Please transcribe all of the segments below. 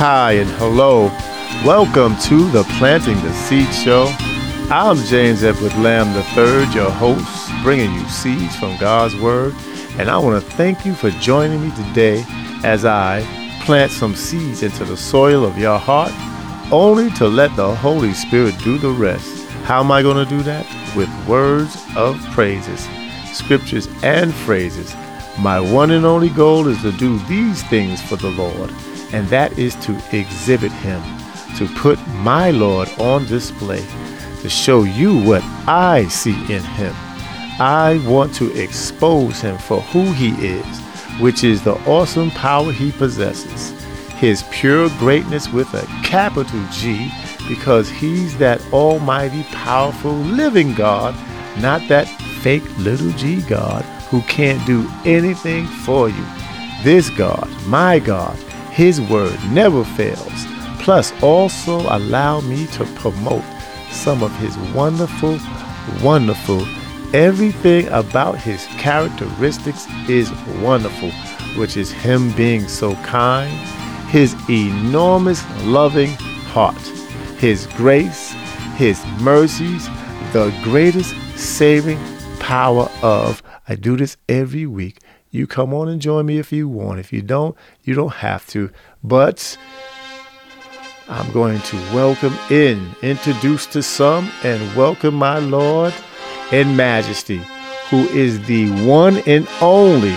Hi and hello. Welcome to the Planting the Seed Show. I'm James Edward Lamb III, your host, bringing you seeds from God's Word. And I want to thank you for joining me today as I plant some seeds into the soil of your heart, only to let the Holy Spirit do the rest. How am I going to do that? With words of praises, scriptures, and phrases. My one and only goal is to do these things for the Lord and that is to exhibit him, to put my Lord on display, to show you what I see in him. I want to expose him for who he is, which is the awesome power he possesses, his pure greatness with a capital G, because he's that almighty, powerful, living God, not that fake little g God who can't do anything for you. This God, my God, his word never fails. Plus, also allow me to promote some of His wonderful, wonderful, everything about His characteristics is wonderful, which is Him being so kind, His enormous loving heart, His grace, His mercies, the greatest saving power of. I do this every week you come on and join me if you want. If you don't, you don't have to. But I'm going to welcome in, introduce to some, and welcome my Lord and Majesty, who is the one and only,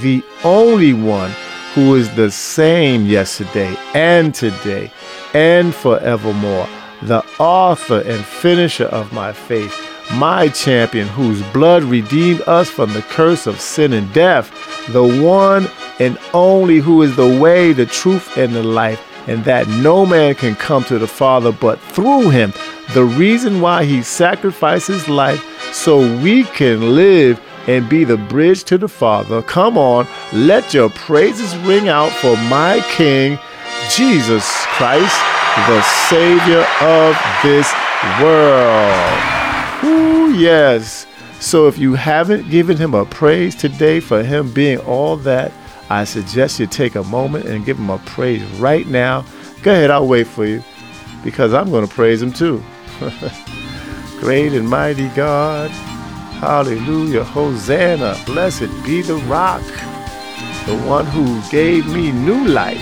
the only one who is the same yesterday and today and forevermore, the author and finisher of my faith my champion, whose blood redeemed us from the curse of sin and death, the one and only who is the way, the truth, and the life, and that no man can come to the Father but through him. The reason why he sacrificed his life so we can live and be the bridge to the Father. Come on, let your praises ring out for my King, Jesus Christ, the Savior of this world. Ooh, yes. So if you haven't given him a praise today for him being all that, I suggest you take a moment and give him a praise right now. Go ahead, I'll wait for you because I'm going to praise him too. Great and mighty God. Hallelujah. Hosanna. Blessed be the rock. The one who gave me new life.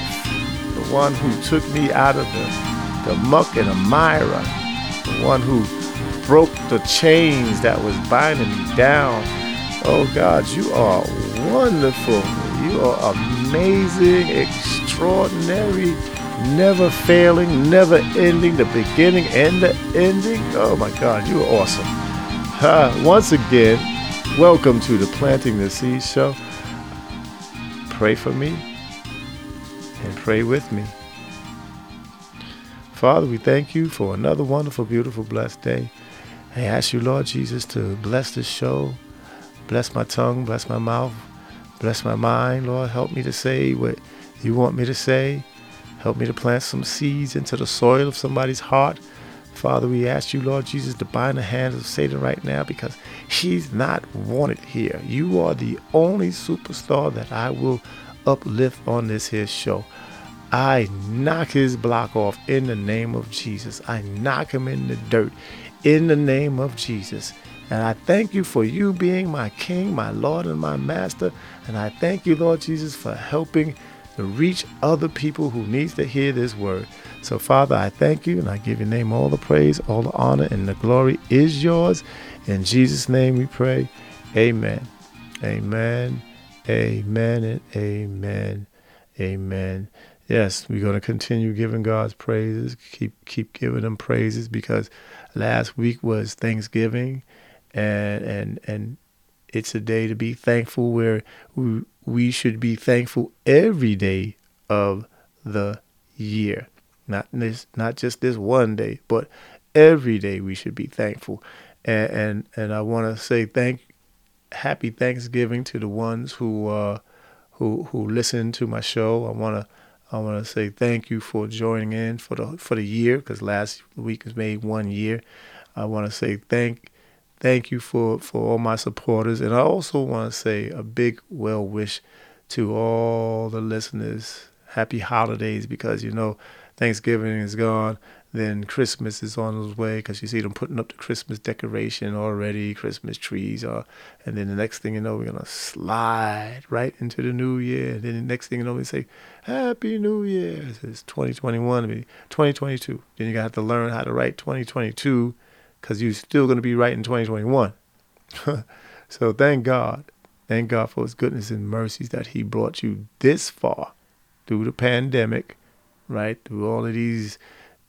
The one who took me out of the, the muck and the mire. The one who broke the chains that was binding me down. Oh God, you are wonderful. You are amazing, extraordinary, never failing, never ending, the beginning and the ending. Oh my God, you are awesome. Uh, once again, welcome to the Planting the Seed Show. Pray for me and pray with me. Father, we thank you for another wonderful, beautiful, blessed day. I ask you, Lord Jesus, to bless this show, bless my tongue, bless my mouth, bless my mind. Lord, help me to say what you want me to say. Help me to plant some seeds into the soil of somebody's heart. Father, we ask you, Lord Jesus, to bind the hands of Satan right now because he's not wanted here. You are the only superstar that I will uplift on this here show. I knock his block off in the name of Jesus. I knock him in the dirt in the name of Jesus. And I thank you for you being my King, my Lord, and my Master. And I thank you, Lord Jesus, for helping to reach other people who needs to hear this word. So, Father, I thank you and I give your name all the praise, all the honor, and the glory is yours. In Jesus' name we pray. Amen. Amen. Amen and amen. Amen. Yes, we're going to continue giving God's praises. Keep keep giving him praises because last week was Thanksgiving, and and and it's a day to be thankful. Where we we should be thankful every day of the year, not this not just this one day, but every day we should be thankful. And and, and I want to say thank happy Thanksgiving to the ones who uh, who who listen to my show. I want to I want to say thank you for joining in for the for the year because last week has made one year. I want to say thank thank you for for all my supporters, and I also want to say a big well wish to all the listeners. happy holidays because you know Thanksgiving is gone. Then Christmas is on its way because you see them putting up the Christmas decoration already, Christmas trees are, and then the next thing you know, we're gonna slide right into the new year. And then the next thing you know, we say, Happy New Year. It's 2021, I mean, 2022. Then you got to have to learn how to write 2022 because you're still gonna be writing 2021. so thank God, thank God for His goodness and mercies that He brought you this far through the pandemic, right? Through all of these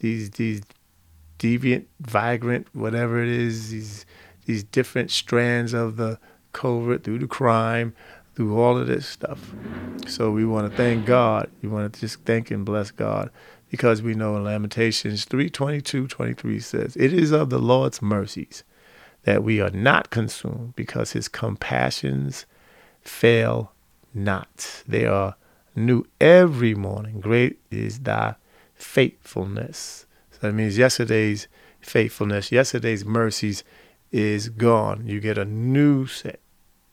these these deviant, vagrant, whatever it is, these these different strands of the COVID through the crime, through all of this stuff. So we want to thank God. We want to just thank and bless God because we know in Lamentations 3:22, 23 says, "It is of the Lord's mercies that we are not consumed because his compassions fail not. They are new every morning. Great is thy faithfulness. So that means yesterday's faithfulness, yesterday's mercies is gone. You get a new set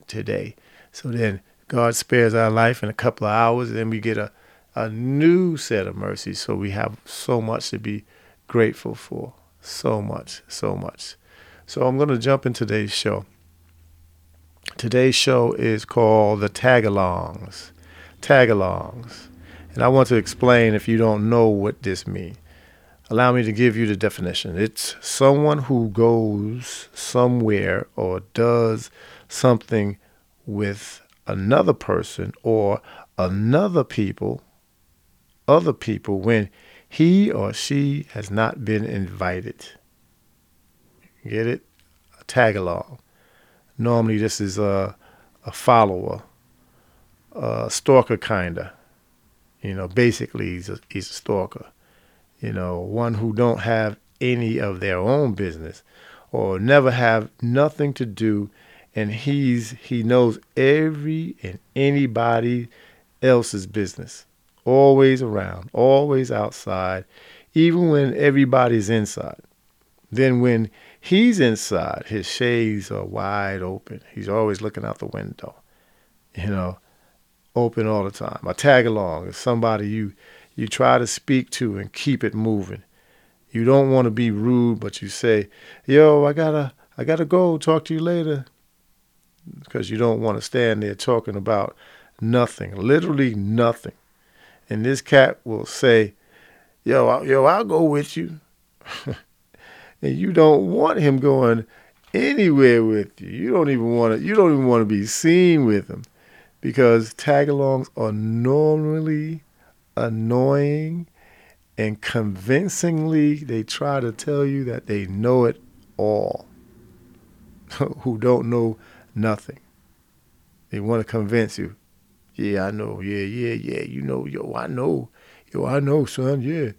today. So then God spares our life in a couple of hours, and then we get a, a new set of mercies. So we have so much to be grateful for. So much, so much. So I'm going to jump in today's show. Today's show is called the Tagalongs. Tagalongs. And I want to explain if you don't know what this means. Allow me to give you the definition. It's someone who goes somewhere or does something with another person or another people, other people, when he or she has not been invited. Get it? A tag along. Normally, this is a, a follower, a stalker, kinda. You know, basically, he's a, he's a stalker. You know, one who don't have any of their own business or never have nothing to do and he's he knows every and anybody else's business. Always around always outside even when everybody's inside. Then when he's inside his shades are wide open. He's always looking out the window you know open all the time. A tag along is somebody you you try to speak to and keep it moving. You don't want to be rude, but you say, "Yo, I gotta I gotta go. Talk to you later," because you don't want to stand there talking about nothing, literally nothing. And this cat will say, "Yo, yo, I'll go with you," and you don't want him going anywhere with you. You don't even want to. You don't even want to be seen with him because tagalongs are normally annoying and convincingly they try to tell you that they know it all who don't know nothing. They want to convince you yeah i know yeah yeah yeah you know yo i know yo i know son yeah.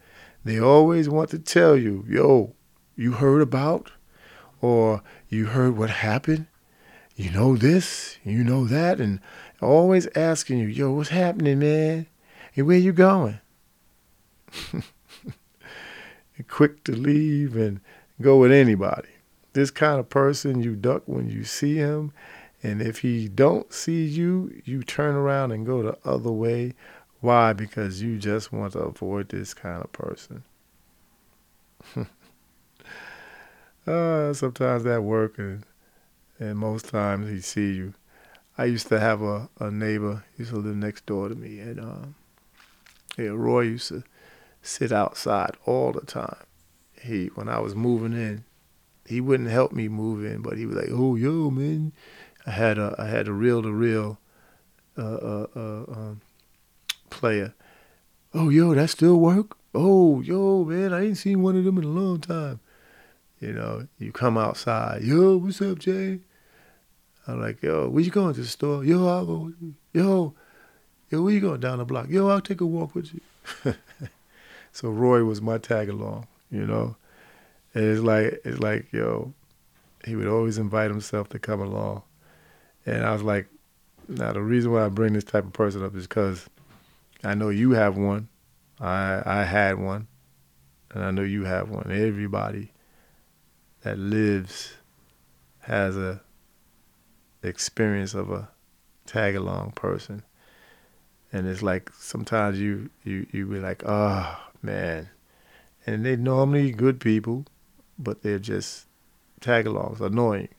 They always want to tell you yo you heard about or you heard what happened? You know this you know that and always asking you, yo, what's happening, man? And where you going? quick to leave and go with anybody. This kind of person you duck when you see him, and if he don't see you, you turn around and go the other way. Why? Because you just want to avoid this kind of person. uh, sometimes that work, and, and most times he see you I used to have a, a neighbor, he used to live next door to me, and um, yeah, Roy used to sit outside all the time. He, when I was moving in, he wouldn't help me move in, but he was like, "Oh, yo, man, I had a I had a reel to reel player. Oh, yo, that still work? Oh, yo, man, I ain't seen one of them in a long time. You know, you come outside, yo, what's up, Jay? I'm like, yo, where you going to the store? Yo, I'll go. Yo, yo, where you going down the block? Yo, I'll take a walk with you. so Roy was my tag along, you know. And it's like it's like, yo, he would always invite himself to come along. And I was like, now the reason why I bring this type of person up is because I know you have one. I I had one. And I know you have one. Everybody that lives has a experience of a tag along person. and it's like sometimes you you you be like, oh man, and they normally good people, but they're just tag-alongs, annoying.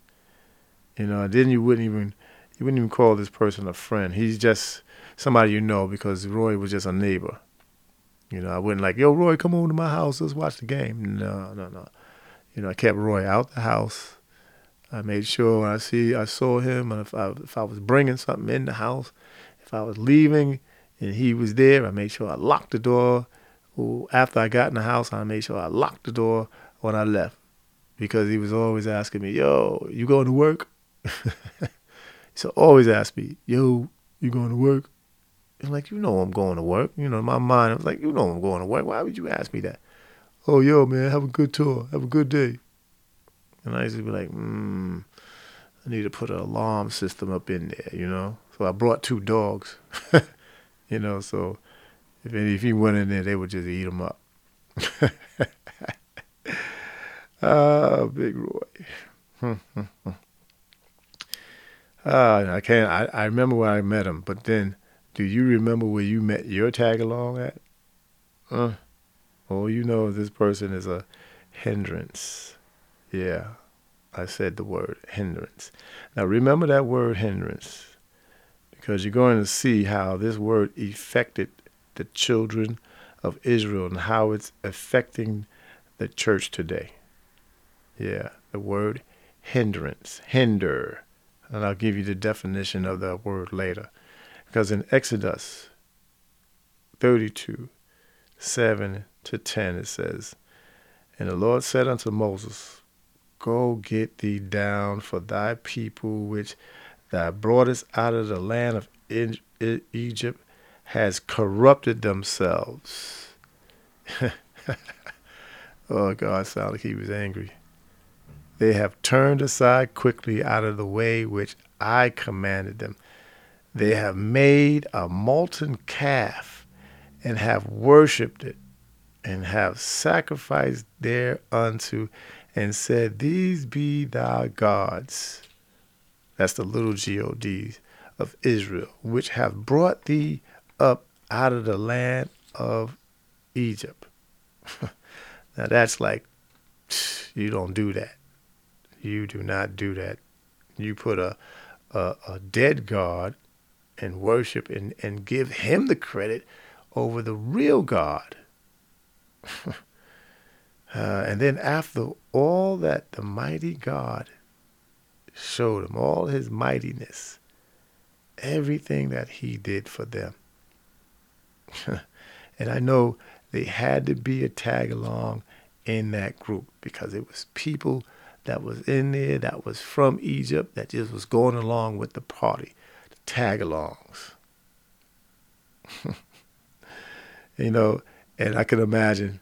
You know, and then you wouldn't even you wouldn't even call this person a friend. He's just somebody you know because Roy was just a neighbor. You know, I wouldn't like, yo, Roy, come over to my house, let's watch the game. No, no, no. You know, I kept Roy out the house. I made sure when I see I saw him, and if I if I was bringing something in the house, if I was leaving and he was there, I made sure I locked the door. After I got in the house, I made sure I locked the door when I left because he was always asking me, "Yo, you going to work?" so always ask me, "Yo, you going to work?" I'm like, "You know I'm going to work." You know, in my mind, I was like, "You know I'm going to work. Why would you ask me that?" Oh, yo, man, have a good tour. Have a good day. And I used to be like, hmm, I need to put an alarm system up in there, you know? So I brought two dogs, you know, so if, any, if he went in there, they would just eat him up. ah, Big Roy. ah, I can't, I, I remember where I met him, but then do you remember where you met your tag along at? Uh, oh, you know this person is a hindrance. Yeah, I said the word hindrance. Now remember that word hindrance because you're going to see how this word affected the children of Israel and how it's affecting the church today. Yeah, the word hindrance, hinder. And I'll give you the definition of that word later. Because in Exodus 32, 7 to 10, it says, And the Lord said unto Moses, Go get thee down, for thy people which thou broughtest out of the land of Egypt has corrupted themselves. oh, God sounded like he was angry. They have turned aside quickly out of the way which I commanded them. They have made a molten calf and have worshipped it and have sacrificed thereunto and said, These be thy gods. That's the little gods of Israel, which have brought thee up out of the land of Egypt. now that's like, you don't do that. You do not do that. You put a, a, a dead God and worship and, and give him the credit over the real God. Uh, and then after all that the mighty God showed them, all his mightiness, everything that he did for them. and I know they had to be a tag along in that group because it was people that was in there that was from Egypt that just was going along with the party, the tag alongs. you know, and I can imagine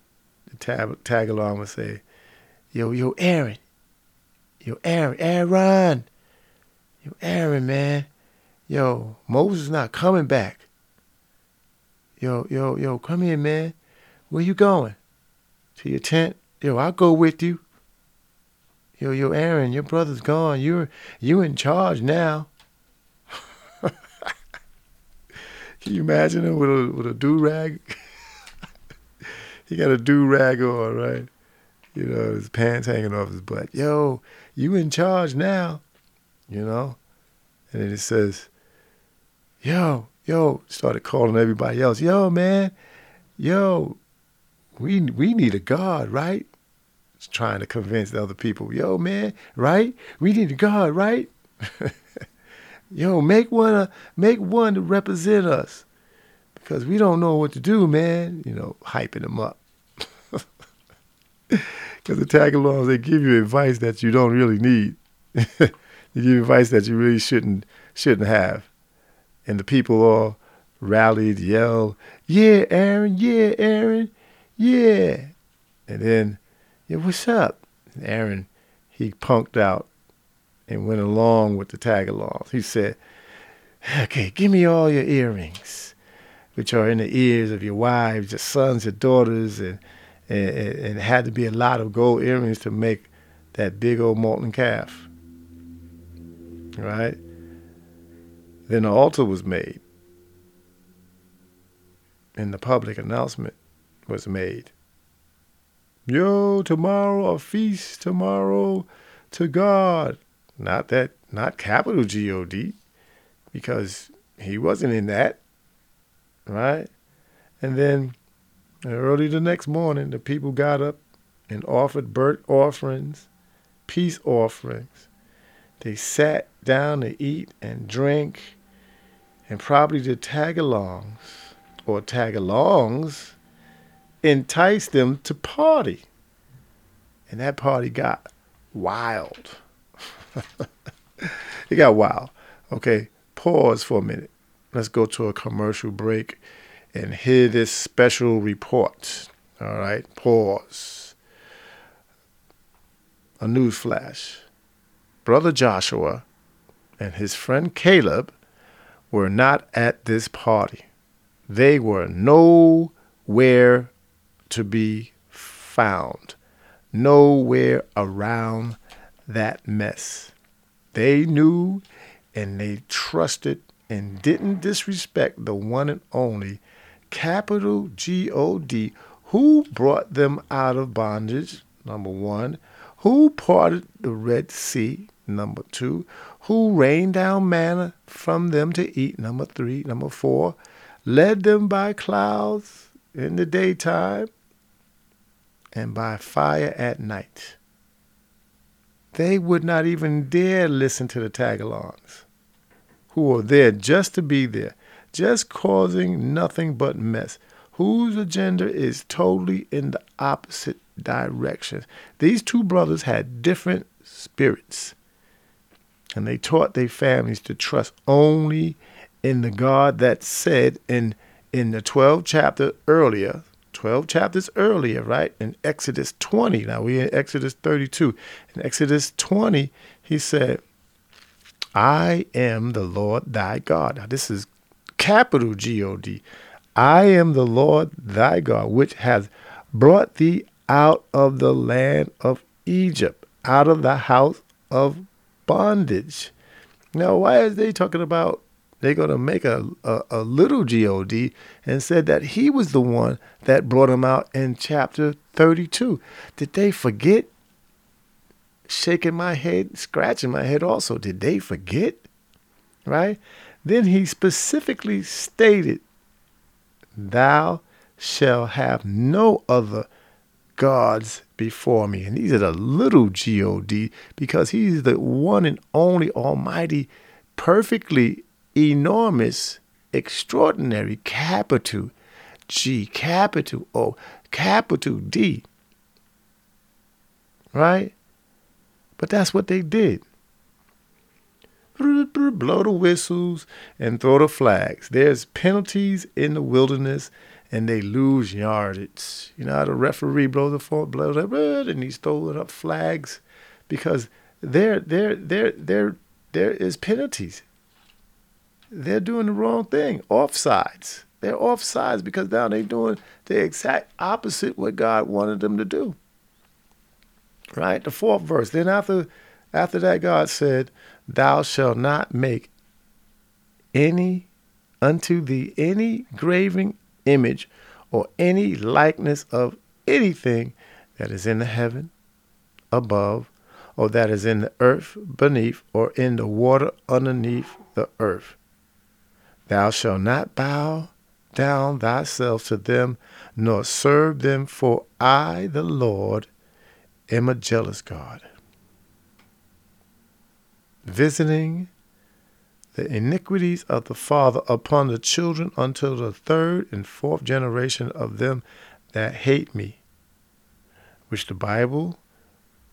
tag, tag along would say, Yo, yo, Aaron. Yo, Aaron, Aaron. Yo, Aaron, man. Yo, Moses is not coming back. Yo, yo, yo, come here, man. Where you going? To your tent? Yo, I'll go with you. Yo, yo, Aaron, your brother's gone. You're you in charge now. Can you imagine him with a with a do rag? he got a do rag on, right? You know, his pants hanging off his butt. Yo, you in charge now, you know? And then it says, yo, yo, started calling everybody else, yo, man, yo, we we need a God, right? Trying to convince the other people, yo, man, right? We need a God, right? yo, make one, uh, make one to represent us, because we don't know what to do, man. You know, hyping them up. Because the tag alongs, they give you advice that you don't really need. they give you advice that you really shouldn't shouldn't have. And the people all rallied, yelled, "Yeah, Aaron! Yeah, Aaron! Yeah!" And then, "Yeah, what's up?" And Aaron, he punked out and went along with the tag alongs. He said, "Okay, give me all your earrings, which are in the ears of your wives, your sons, your daughters, and." and, and it had to be a lot of gold earrings to make that big old molten calf. Right? Then the altar was made. and the public announcement was made. Yo, tomorrow a feast tomorrow to God. Not that, not capital G O D, because he wasn't in that, right? And then early the next morning, the people got up and offered burnt offerings, peace offerings. They sat down to eat and drink, and probably the tagalongs or tagalongs enticed them to party. And that party got wild. it got wild. Okay, pause for a minute. Let's go to a commercial break and hear this special report. All right, pause. A news flash. Brother Joshua and his friend Caleb were not at this party. They were nowhere to be found, nowhere around that mess. They knew and they trusted and didn't disrespect the one and only capital G O D who brought them out of bondage, number one, who parted the Red Sea, number two, who rained down manna from them to eat, number three, number four, led them by clouds in the daytime and by fire at night. They would not even dare listen to the tagalongs, who were there just to be there, just causing nothing but mess, whose agenda is totally in the opposite direction. These two brothers had different spirits, and they taught their families to trust only in the God that said in in the 12th chapter earlier, 12 chapters earlier, right? In Exodus 20. Now we're in Exodus 32. In Exodus 20, he said, I am the Lord thy God. Now this is capital G O D. I am the Lord thy God, which has brought thee out of the land of Egypt, out of the house of bondage. Now, why is they talking about they're going to make a, a, a little God and said that he was the one that brought him out in chapter 32. Did they forget? Shaking my head, scratching my head also. Did they forget? Right? Then he specifically stated, Thou shalt have no other gods before me. And these are the little God because he's the one and only almighty, perfectly enormous, extraordinary, capital G, capital O, capital D. Right? But that's what they did. Blow the whistles and throw the flags. There's penalties in the wilderness and they lose yardage. You know how the referee blows the fort, blows up, and he's throwing up flags because there, there, there, there, there is penalties they're doing the wrong thing. Offsides. They're offsides because now they're doing the exact opposite what God wanted them to do. Right? The fourth verse. Then after after that God said, Thou shalt not make any unto thee any graving image or any likeness of anything that is in the heaven above, or that is in the earth beneath, or in the water underneath the earth. Thou shalt not bow down thyself to them, nor serve them, for I, the Lord, am a jealous God, visiting the iniquities of the father upon the children until the third and fourth generation of them that hate me, which the Bible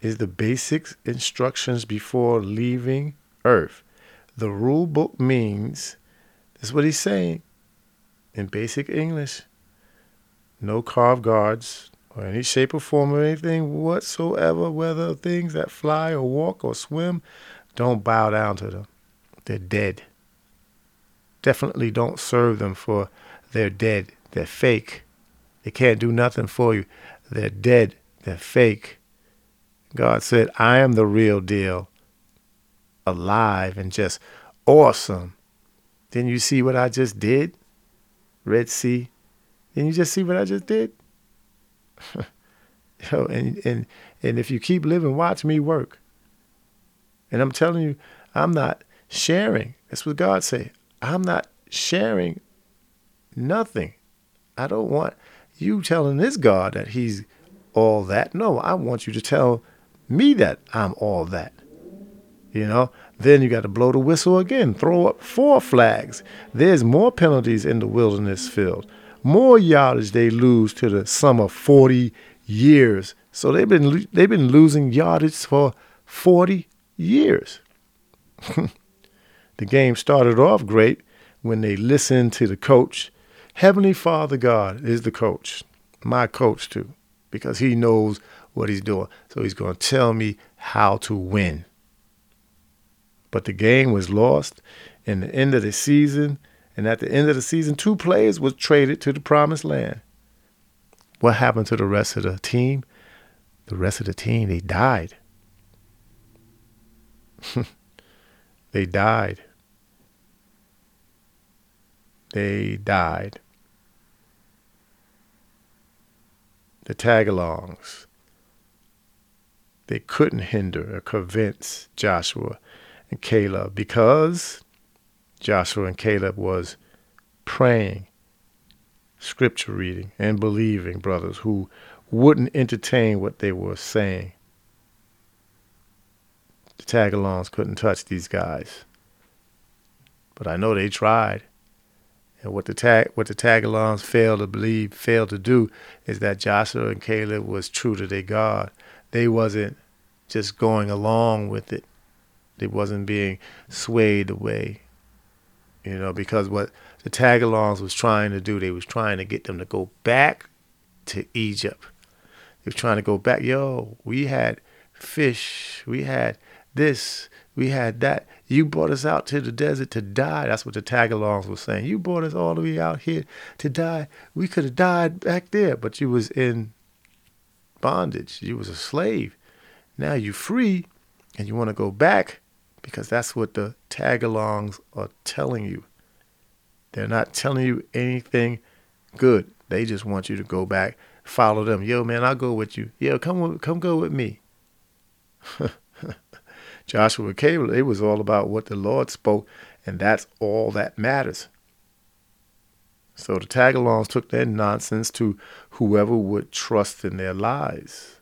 is the basic instructions before leaving earth. The rule book means this is what he's saying in basic English. No carved guards or any shape or form or anything whatsoever, whether things that fly or walk or swim, don't bow down to them. They're dead. Definitely don't serve them for they're dead. They're fake. They can't do nothing for you. They're dead. They're fake. God said, I am the real deal, alive and just awesome. Then you see what I just did? Red Sea, And you just see what I just did? Yo, and, and, and if you keep living, watch me work. And I'm telling you, I'm not sharing. That's what God say. I'm not sharing nothing. I don't want you telling this God that he's all that. No, I want you to tell me that I'm all that. You know, then you got to blow the whistle again, throw up four flags. There's more penalties in the wilderness field, more yardage they lose to the sum of 40 years. So they've been they've been losing yardage for 40 years. the game started off great when they listened to the coach. Heavenly Father God is the coach, my coach too, because he knows what he's doing. So he's going to tell me how to win. But the game was lost in the end of the season. And at the end of the season, two players was traded to the promised land. What happened to the rest of the team? The rest of the team, they died. they died. They died. The tagalongs. They couldn't hinder or convince Joshua and Caleb because Joshua and Caleb was praying, scripture reading, and believing brothers who wouldn't entertain what they were saying. The tagalongs couldn't touch these guys. But I know they tried. And what the tag what the tagalongs failed to believe, failed to do, is that Joshua and Caleb was true to their God. They wasn't just going along with it. They wasn't being swayed away. You know, because what the tagalongs was trying to do, they was trying to get them to go back to Egypt. They was trying to go back. Yo, we had fish, we had this, we had that. You brought us out to the desert to die. That's what the tagalongs was saying. You brought us all the way out here to die. We could have died back there, but you was in bondage. You was a slave. Now you free and you want to go back because that's what the tagalongs are telling you. They're not telling you anything good. They just want you to go back, follow them. Yo, man, I'll go with you. Yo, come come go with me. Joshua Caleb, it was all about what the Lord spoke, and that's all that matters. So the tagalongs took their nonsense to whoever would trust in their lies,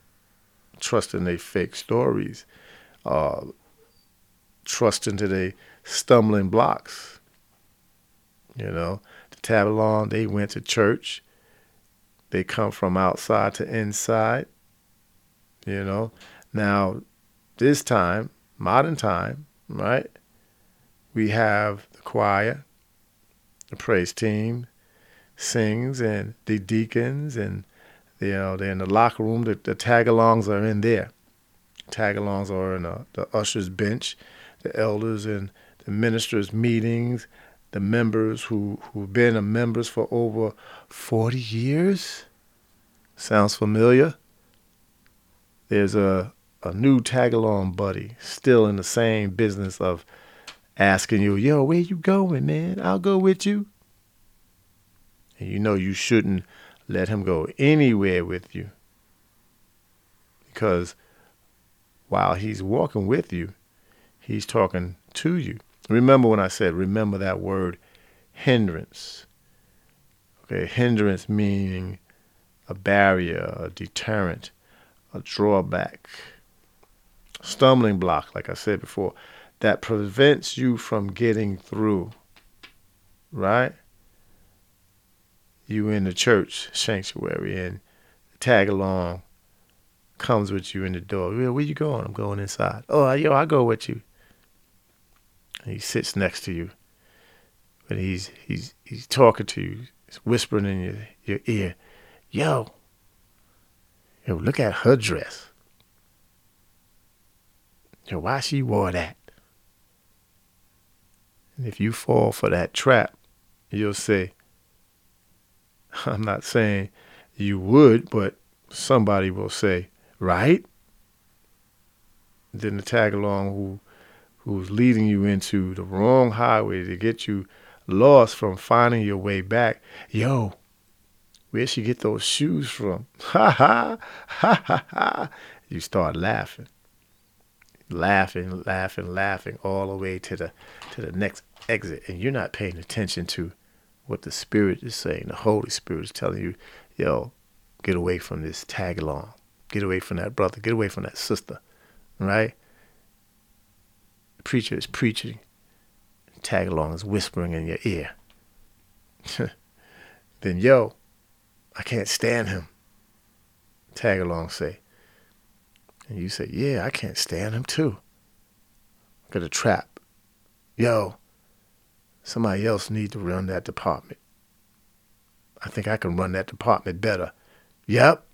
trust in their fake stories, uh, trust into the stumbling blocks. You know, the Tabalon, they went to church. They come from outside to inside. You know, now this time, modern time, right? We have the choir, the praise team sings, and the deacons, and you know they're in the locker room. The, the tagalongs are in there. Tagalongs are in the, the usher's bench the elders and the ministers' meetings, the members who, who've been members for over 40 years. Sounds familiar? There's a, a new tagalong buddy still in the same business of asking you, yo, where you going, man? I'll go with you. And you know you shouldn't let him go anywhere with you. Because while he's walking with you, He's talking to you. Remember when I said, remember that word hindrance. Okay, hindrance meaning a barrier, a deterrent, a drawback, stumbling block, like I said before, that prevents you from getting through. Right? You in the church sanctuary and tag along comes with you in the door. Where you going? I'm going inside. Oh, yo, I go with you he sits next to you, but he's he's he's talking to you, he's whispering in your, your ear, "Yo, yo, look at her dress. Yo, why she wore that?" And if you fall for that trap, you'll say, "I'm not saying you would, but somebody will say, right?" Then the tag along who who's leading you into the wrong highway to get you lost from finding your way back. Yo, Where'd she get those shoes from? Ha ha, ha ha ha. You start laughing. Laughing, laughing, laughing all the way to the to the next exit. And you're not paying attention to what the Spirit is saying. The Holy Spirit is telling you, yo, get away from this tag along. Get away from that brother. Get away from that sister. Right? Preacher is preaching. Tag along is whispering in your ear. then, yo, I can't stand him. Tag along say. And you say, yeah, I can't stand him too. Got a trap. Yo, somebody else need to run that department. I think I can run that department better. Yep,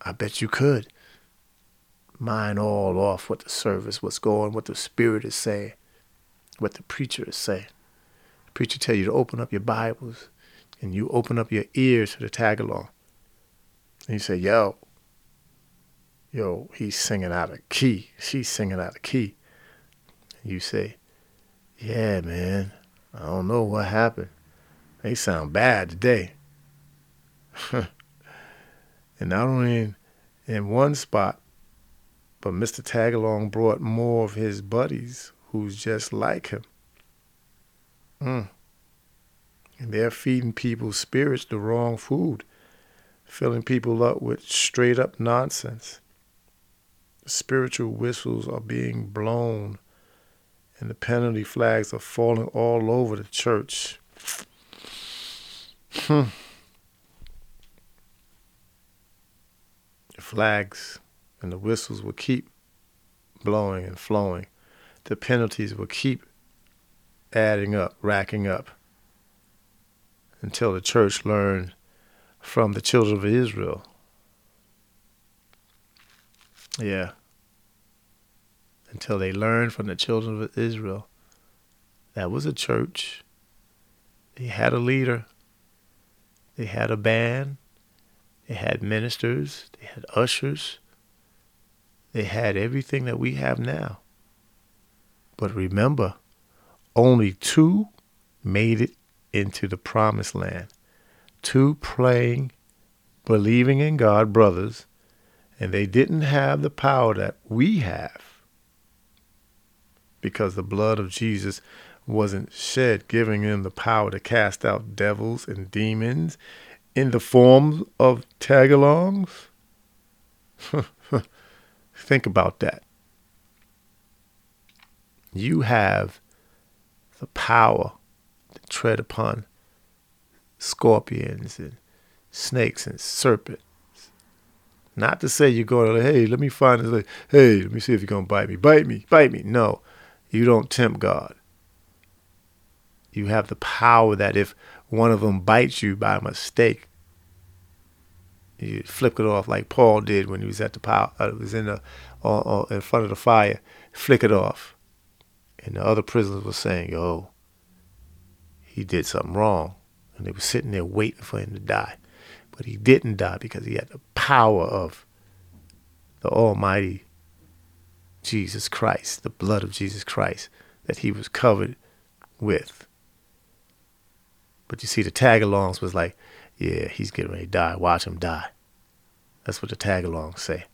I bet you could. Mind all off what the service, what's going, what the spirit is saying, what the preacher is saying. The preacher tell you to open up your Bibles, and you open up your ears to the tag along. And you say, yo, yo, he's singing out of key. She's singing out of key. And you say, yeah, man, I don't know what happened. They sound bad today. and not only in, in one spot, but Mr. Tagalong brought more of his buddies who's just like him. Mm. And they're feeding people's spirits the wrong food, filling people up with straight up nonsense. Spiritual whistles are being blown, and the penalty flags are falling all over the church. Hmm. The flags and the whistles will keep blowing and flowing. The penalties will keep adding up, racking up until the church learned from the children of Israel. Yeah. Until they learned from the children of Israel. That was a church. They had a leader. They had a band. They had ministers. They had ushers. They had everything that we have now. But remember, only two made it into the promised land. Two praying, believing in God brothers, and they didn't have the power that we have because the blood of Jesus wasn't shed, giving them the power to cast out devils and demons in the form of tagalongs. Think about that. You have the power to tread upon scorpions and snakes and serpents. Not to say you're going to, hey, let me find this. Hey, let me see if you're going to bite me. Bite me. Bite me. No, you don't tempt God. You have the power that if one of them bites you by mistake, you flick it off like Paul did when he was at the power, uh, was in the, uh, uh, in front of the fire, flick it off. And the other prisoners were saying, yo, he did something wrong. And they were sitting there waiting for him to die. But he didn't die because he had the power of the Almighty Jesus Christ, the blood of Jesus Christ that he was covered with. But you see, the tag-alongs was like, yeah, he's getting ready to die. Watch him die. That's what the tag-alongs say.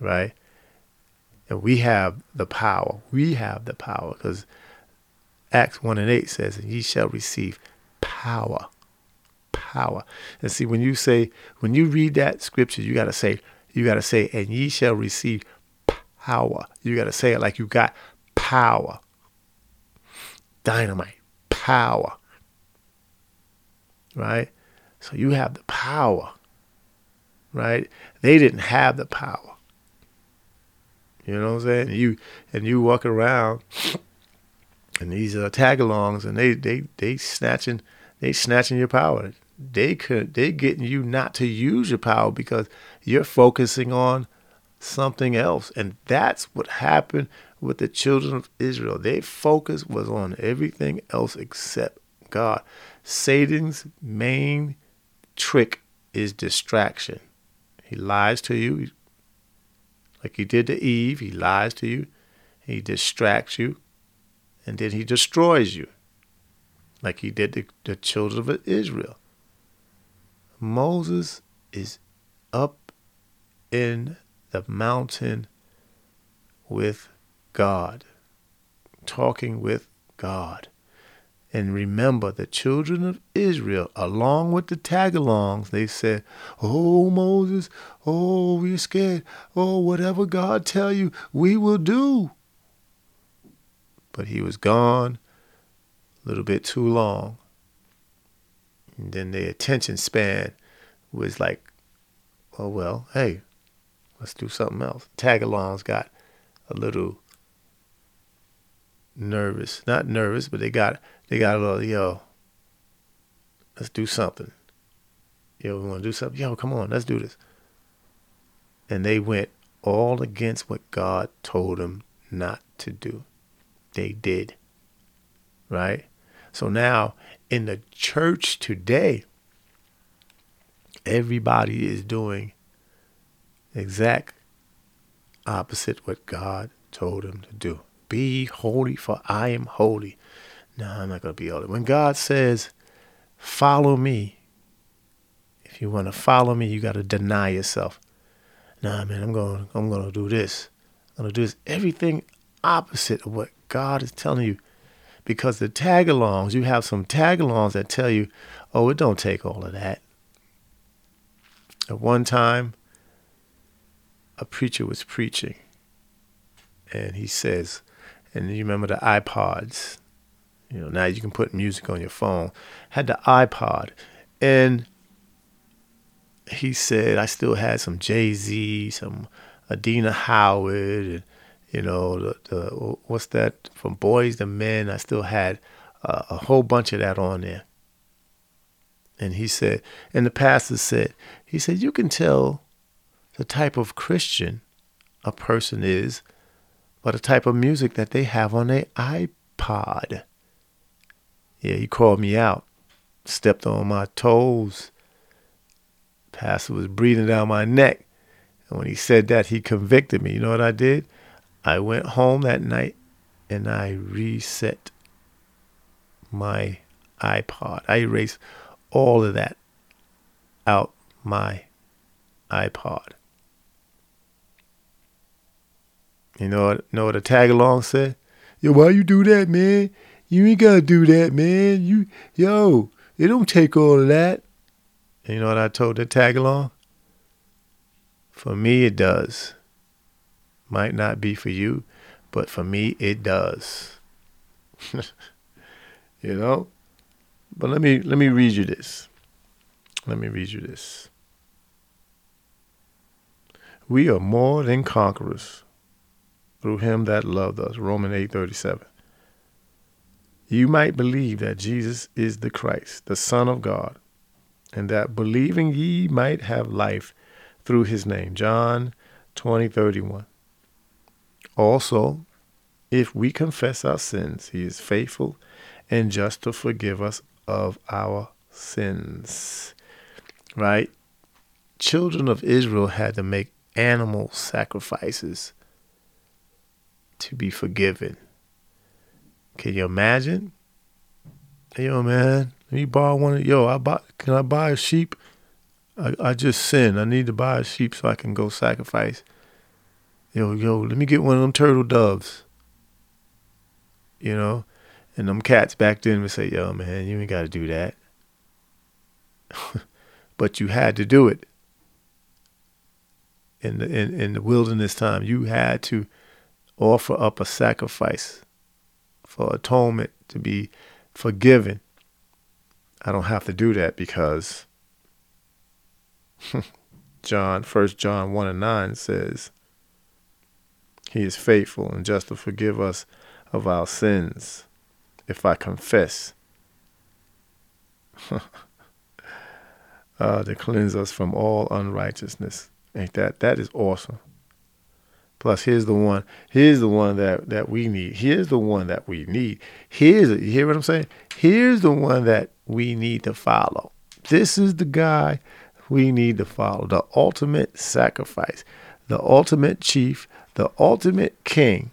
Right? And we have the power. We have the power because Acts 1 and 8 says, and ye shall receive power. Power. And see, when you say, when you read that scripture, you got to say, you got to say, and ye shall receive power. You got to say it like you got power. Dynamite. Power. Right? So you have the power. Right? They didn't have the power. You know what I'm saying? You and you walk around and these uh, tagalongs, and they they they snatching they snatching your power. They could they getting you not to use your power because you're focusing on something else, and that's what happened with the children of Israel. Their focus was on everything else except God. Satan's main trick is distraction. He lies to you, like he did to Eve. He lies to you. He distracts you and then he destroys you, like he did the, the children of Israel. Moses is up in the mountain with God, talking with God. And remember, the children of Israel, along with the tagalongs, they said, Oh, Moses, oh, we're scared. Oh, whatever God tell you, we will do. But he was gone a little bit too long. And then the attention span was like, oh, well, hey, let's do something else. Tagalongs got a little nervous. Not nervous, but they got they got a little, yo, let's do something. Yo, we want to do something? Yo, come on, let's do this. And they went all against what God told them not to do. They did. Right? So now in the church today, everybody is doing exact opposite what God told them to do. Be holy, for I am holy. No, I'm not going to be holy. When God says, follow me, if you want to follow me, you got to deny yourself. Nah, man, I'm going, I'm going to do this. I'm going to do this. Everything opposite of what God is telling you. Because the tagalongs, you have some tagalongs that tell you, oh, it don't take all of that. At one time, a preacher was preaching, and he says, and you remember the iPods. You know, now you can put music on your phone. Had the iPod, and he said I still had some Jay Z, some Adina Howard, and you know the, the what's that from Boyz II Men. I still had uh, a whole bunch of that on there. And he said, and the pastor said, he said you can tell the type of Christian a person is by the type of music that they have on their iPod. Yeah, he called me out, stepped on my toes. Pastor was breathing down my neck. And when he said that, he convicted me. You know what I did? I went home that night and I reset my iPod. I erased all of that out my iPod. You know what? Know what a tag along said? Yo, why you do that, man? You ain't gotta do that, man. You, yo, it don't take all of that. And you know what I told the tag along? For me, it does. Might not be for you, but for me, it does. you know. But let me let me read you this. Let me read you this. We are more than conquerors through him that loved us. Romans 8:37. You might believe that Jesus is the Christ, the Son of God, and that believing ye might have life through his name. John 20:31. Also, if we confess our sins, he is faithful and just to forgive us of our sins. Right? Children of Israel had to make animal sacrifices to be forgiven. Can you imagine? Hey, yo, man, let me borrow one of yo. I buy. Can I buy a sheep? I, I just sinned. I need to buy a sheep so I can go sacrifice. Yo, yo, let me get one of them turtle doves. You know, and them cats back then would say, "Yo, man, you ain't got to do that." but you had to do it in the in, in the wilderness time. You had to offer up a sacrifice for atonement to be forgiven. I don't have to do that because John, First John 1 and 9 says, He is faithful and just to forgive us of our sins if I confess. uh, to cleanse us from all unrighteousness. Ain't that that is awesome. Plus, here's the one. Here's the one that that we need. Here's the one that we need. Here's you hear what I'm saying? Here's the one that we need to follow. This is the guy we need to follow. The ultimate sacrifice, the ultimate chief, the ultimate king.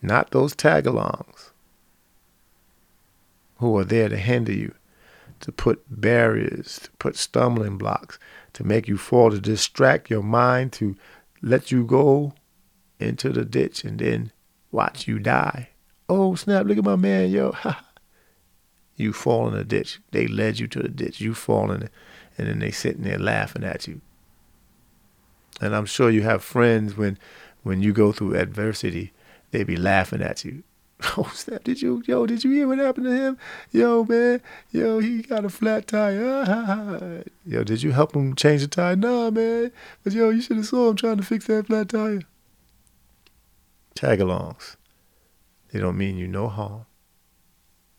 Not those tagalongs who are there to hinder you, to put barriers, to put stumbling blocks, to make you fall, to distract your mind, to let you go into the ditch and then watch you die. Oh, snap, look at my man, yo. you fall in the ditch. They led you to the ditch. You fall in it, and then they sitting there laughing at you. And I'm sure you have friends when when you go through adversity, they be laughing at you. Oh snap! Did you yo? Did you hear what happened to him? Yo man, yo he got a flat tire. yo, did you help him change the tire? Nah man, but yo, you should have saw him trying to fix that flat tire. Tagalongs, they don't mean you no harm.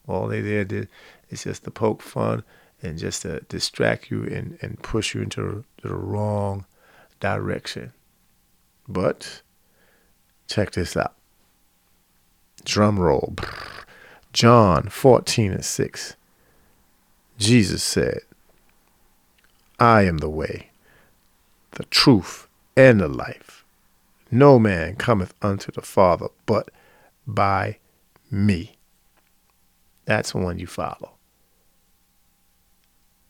All they there did is just to poke fun and just to distract you and, and push you into the wrong direction. But check this out. Drum roll. John 14 and 6. Jesus said, I am the way, the truth, and the life. No man cometh unto the Father but by me. That's the one you follow.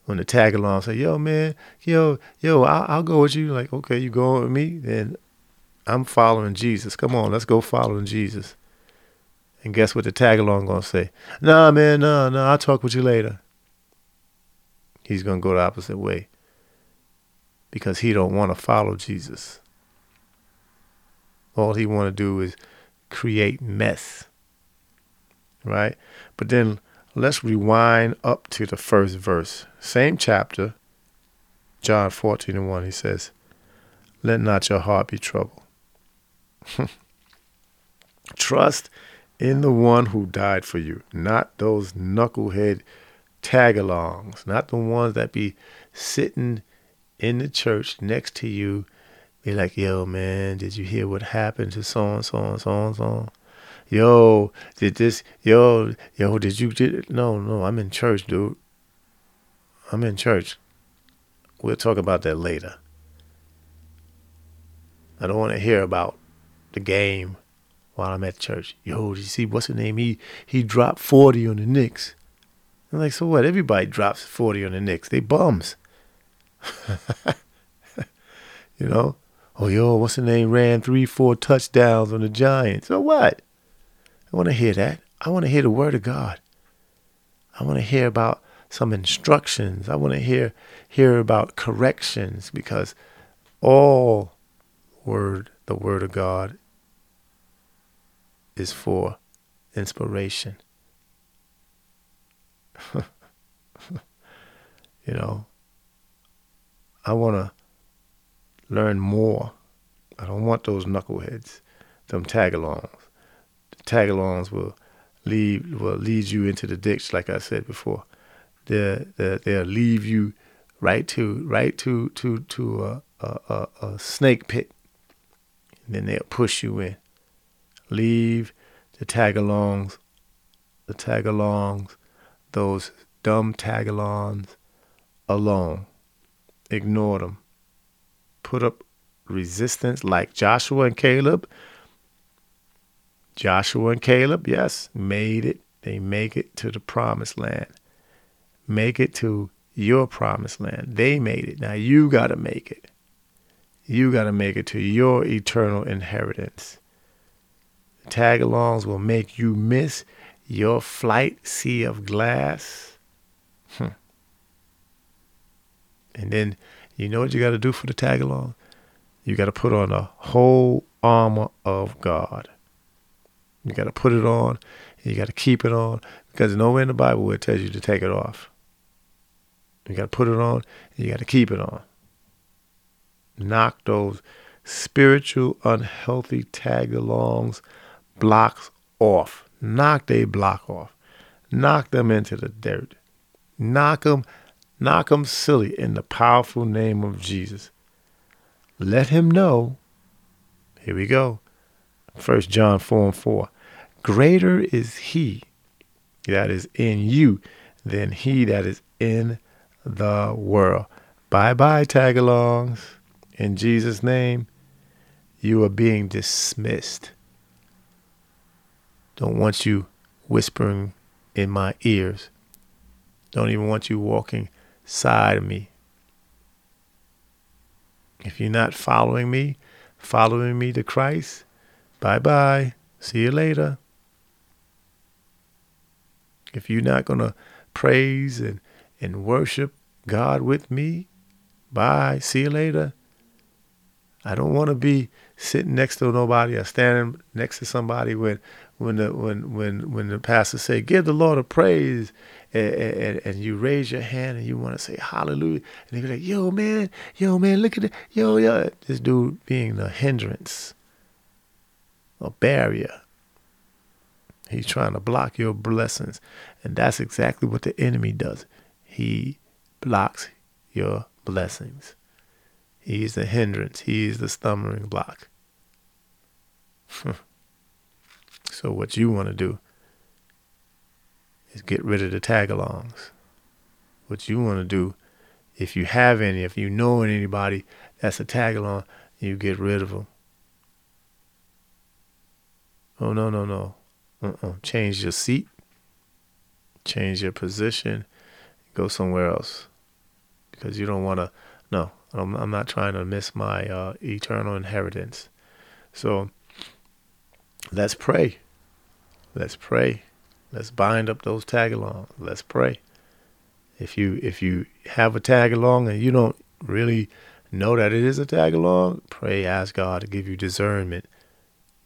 When the tag along say, yo, man, yo, yo, I'll, I'll go with you. Like, okay, you going with me? Then I'm following Jesus. Come on, let's go following Jesus. And guess what the tag along gonna say? Nah, man, nah, nah, I'll talk with you later. He's gonna go the opposite way. Because he don't want to follow Jesus. All he want to do is create mess. Right? But then let's rewind up to the first verse. Same chapter, John 14 and 1. He says, Let not your heart be troubled. Trust in the one who died for you, not those knucklehead tagalongs, not the ones that be sitting in the church next to you, be like, yo, man, did you hear what happened to so and so and so and so? Yo, did this, yo, yo, did you, did, no, no, I'm in church, dude. I'm in church. We'll talk about that later. I don't want to hear about the game while I'm at church. Yo, did you see what's the name? He he dropped 40 on the Knicks. I'm like, so what? Everybody drops 40 on the Knicks. They bums. you know? Oh, yo, what's the name? Ran three, four touchdowns on the Giants. So what? I want to hear that. I want to hear the word of God. I want to hear about some instructions. I want to hear hear about corrections because all word, the word of God is for inspiration. you know, I want to learn more. I don't want those knuckleheads, them tagalongs. The tagalongs will lead will lead you into the ditch, like I said before. They they they'll leave you right to right to to to a, a, a, snake pit, and then they'll push you in. Leave the tagalongs, the tagalongs, those dumb tagalongs alone. Ignore them. Put up resistance like Joshua and Caleb. Joshua and Caleb, yes, made it. They make it to the promised land. Make it to your promised land. They made it. Now you got to make it. You got to make it to your eternal inheritance. Tagalongs will make you miss your flight sea of glass. Hmm. And then you know what you got to do for the tagalong? You got to put on the whole armor of God. You got to put it on. you got to keep it on because nowhere in the Bible where it tells you to take it off. You got to put it on. you got to keep it on. Knock those spiritual unhealthy tagalongs blocks off. Knock they block off. Knock them into the dirt. Knock them, knock them silly in the powerful name of Jesus. Let him know. Here we go. First John 4 and 4. Greater is he that is in you than he that is in the world. Bye bye, tagalongs. In Jesus' name, you are being dismissed. Don't want you whispering in my ears. Don't even want you walking side of me. If you're not following me, following me to Christ, bye bye. See you later. If you're not going to praise and, and worship God with me, bye. See you later. I don't want to be sitting next to nobody or standing next to somebody when when the when when when the pastor say give the Lord a praise and, and, and you raise your hand and you want to say hallelujah and they be like yo man yo man look at it yo yo this dude being the hindrance a barrier he's trying to block your blessings and that's exactly what the enemy does he blocks your blessings He's the hindrance. He's the stumbling block. so what you want to do is get rid of the tagalongs. What you want to do, if you have any, if you know anybody that's a tagalong, you get rid of them. Oh no no no, uh-uh. change your seat, change your position, go somewhere else, because you don't want to. No, I'm, I'm not trying to miss my uh, eternal inheritance. So let's pray. Let's pray. Let's bind up those tag along. Let's pray. If you if you have a tag along and you don't really know that it is a tag along, pray, ask God to give you discernment.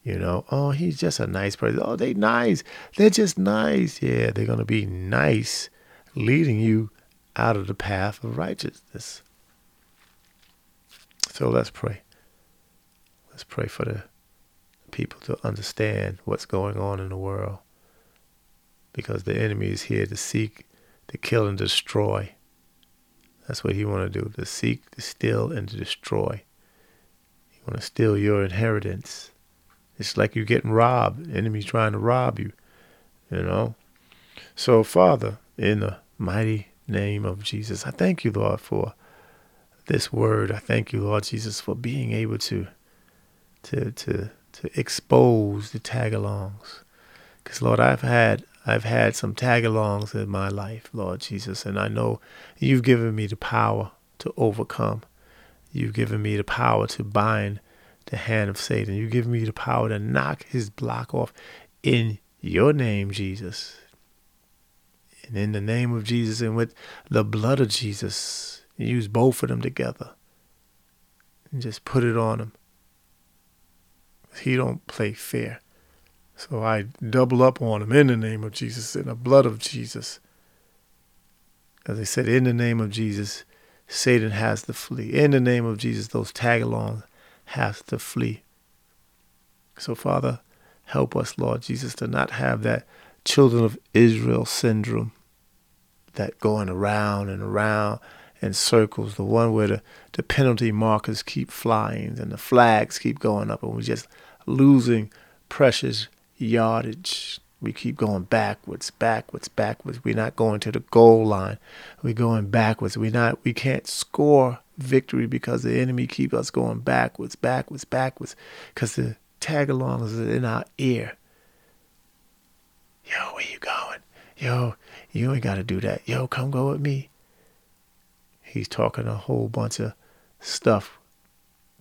You know, oh, he's just a nice person. Oh, they nice. They're just nice. Yeah, they're gonna be nice, leading you out of the path of righteousness. So let's pray. Let's pray for the people to understand what's going on in the world. Because the enemy is here to seek, to kill and destroy. That's what he want to do, to seek, to steal, and to destroy. He want to steal your inheritance. It's like you're getting robbed. The enemy's trying to rob you, you know. So, Father, in the mighty name of Jesus, I thank you, Lord, for this word. I thank you, Lord Jesus, for being able to to to to expose the tagalongs. Because Lord, I've had I've had some tagalongs in my life, Lord Jesus, and I know you've given me the power to overcome. You've given me the power to bind the hand of Satan. You've given me the power to knock his block off in your name, Jesus. And in the name of Jesus and with the blood of Jesus, use both of them together and just put it on him. He don't play fair. So I double up on him in the name of Jesus, in the blood of Jesus. As I said, in the name of Jesus, Satan has to flee. In the name of Jesus, those tagalongs have to flee. So, Father, help us, Lord Jesus, to not have that children of Israel syndrome that going around and around in circles, the one where the, the penalty markers keep flying and the flags keep going up, and we're just losing precious yardage. We keep going backwards, backwards, backwards. We're not going to the goal line. We're going backwards. We not we can't score victory because the enemy keep us going backwards, backwards, backwards. Because the tag along is in our ear. Yo, where you going? Yo, you ain't gotta do that. Yo, come go with me. He's talking a whole bunch of stuff,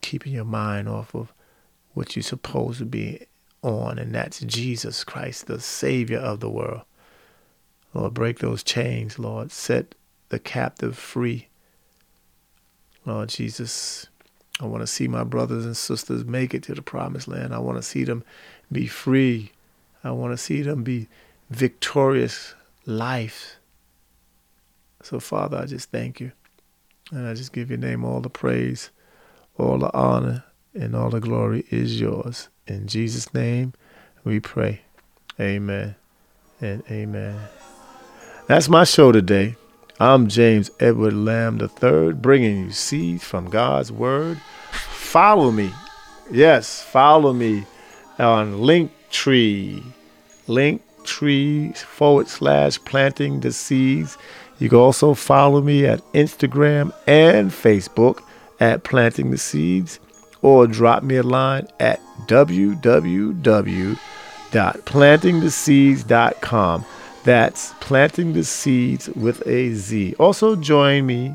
keeping your mind off of what you're supposed to be on, and that's Jesus Christ, the Savior of the world. Lord, break those chains, Lord. Set the captive free. Lord Jesus, I want to see my brothers and sisters make it to the promised land. I want to see them be free. I want to see them be victorious life. So, Father, I just thank you. And I just give your name all the praise, all the honor, and all the glory is yours. In Jesus' name we pray. Amen and amen. That's my show today. I'm James Edward Lamb III, bringing you seeds from God's Word. Follow me. Yes, follow me on Linktree. Linktree forward slash planting the seeds. You can also follow me at Instagram and Facebook at Planting the Seeds or drop me a line at www.plantingtheseeds.com. That's planting the seeds with a Z. Also, join me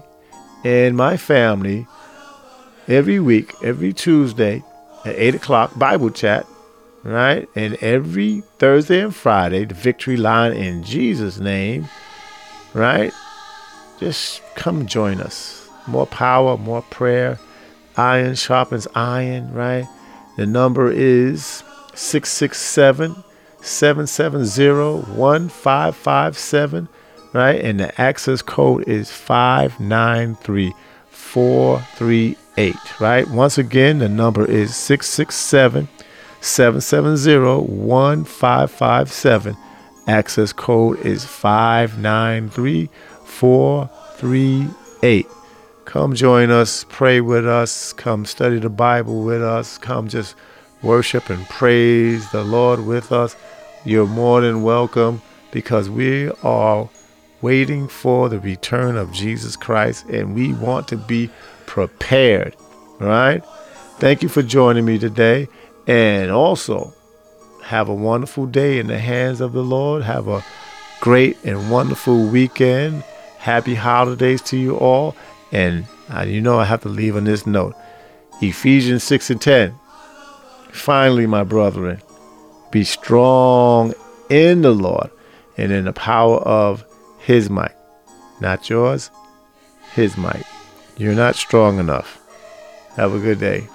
and my family every week, every Tuesday at 8 o'clock, Bible chat, right? And every Thursday and Friday, the victory line in Jesus' name, right? Just come join us. More power, more prayer. Iron sharpens iron, right? The number is 667 770 1557, right? And the access code is 593438, right? Once again, the number is 667 770 1557. Access code is 593438. Come join us, pray with us, come study the Bible with us, come just worship and praise the Lord with us. You're more than welcome because we are waiting for the return of Jesus Christ and we want to be prepared. Right? Thank you for joining me today. And also, have a wonderful day in the hands of the Lord. Have a great and wonderful weekend. Happy holidays to you all. And uh, you know, I have to leave on this note Ephesians 6 and 10. Finally, my brethren, be strong in the Lord and in the power of his might. Not yours, his might. You're not strong enough. Have a good day.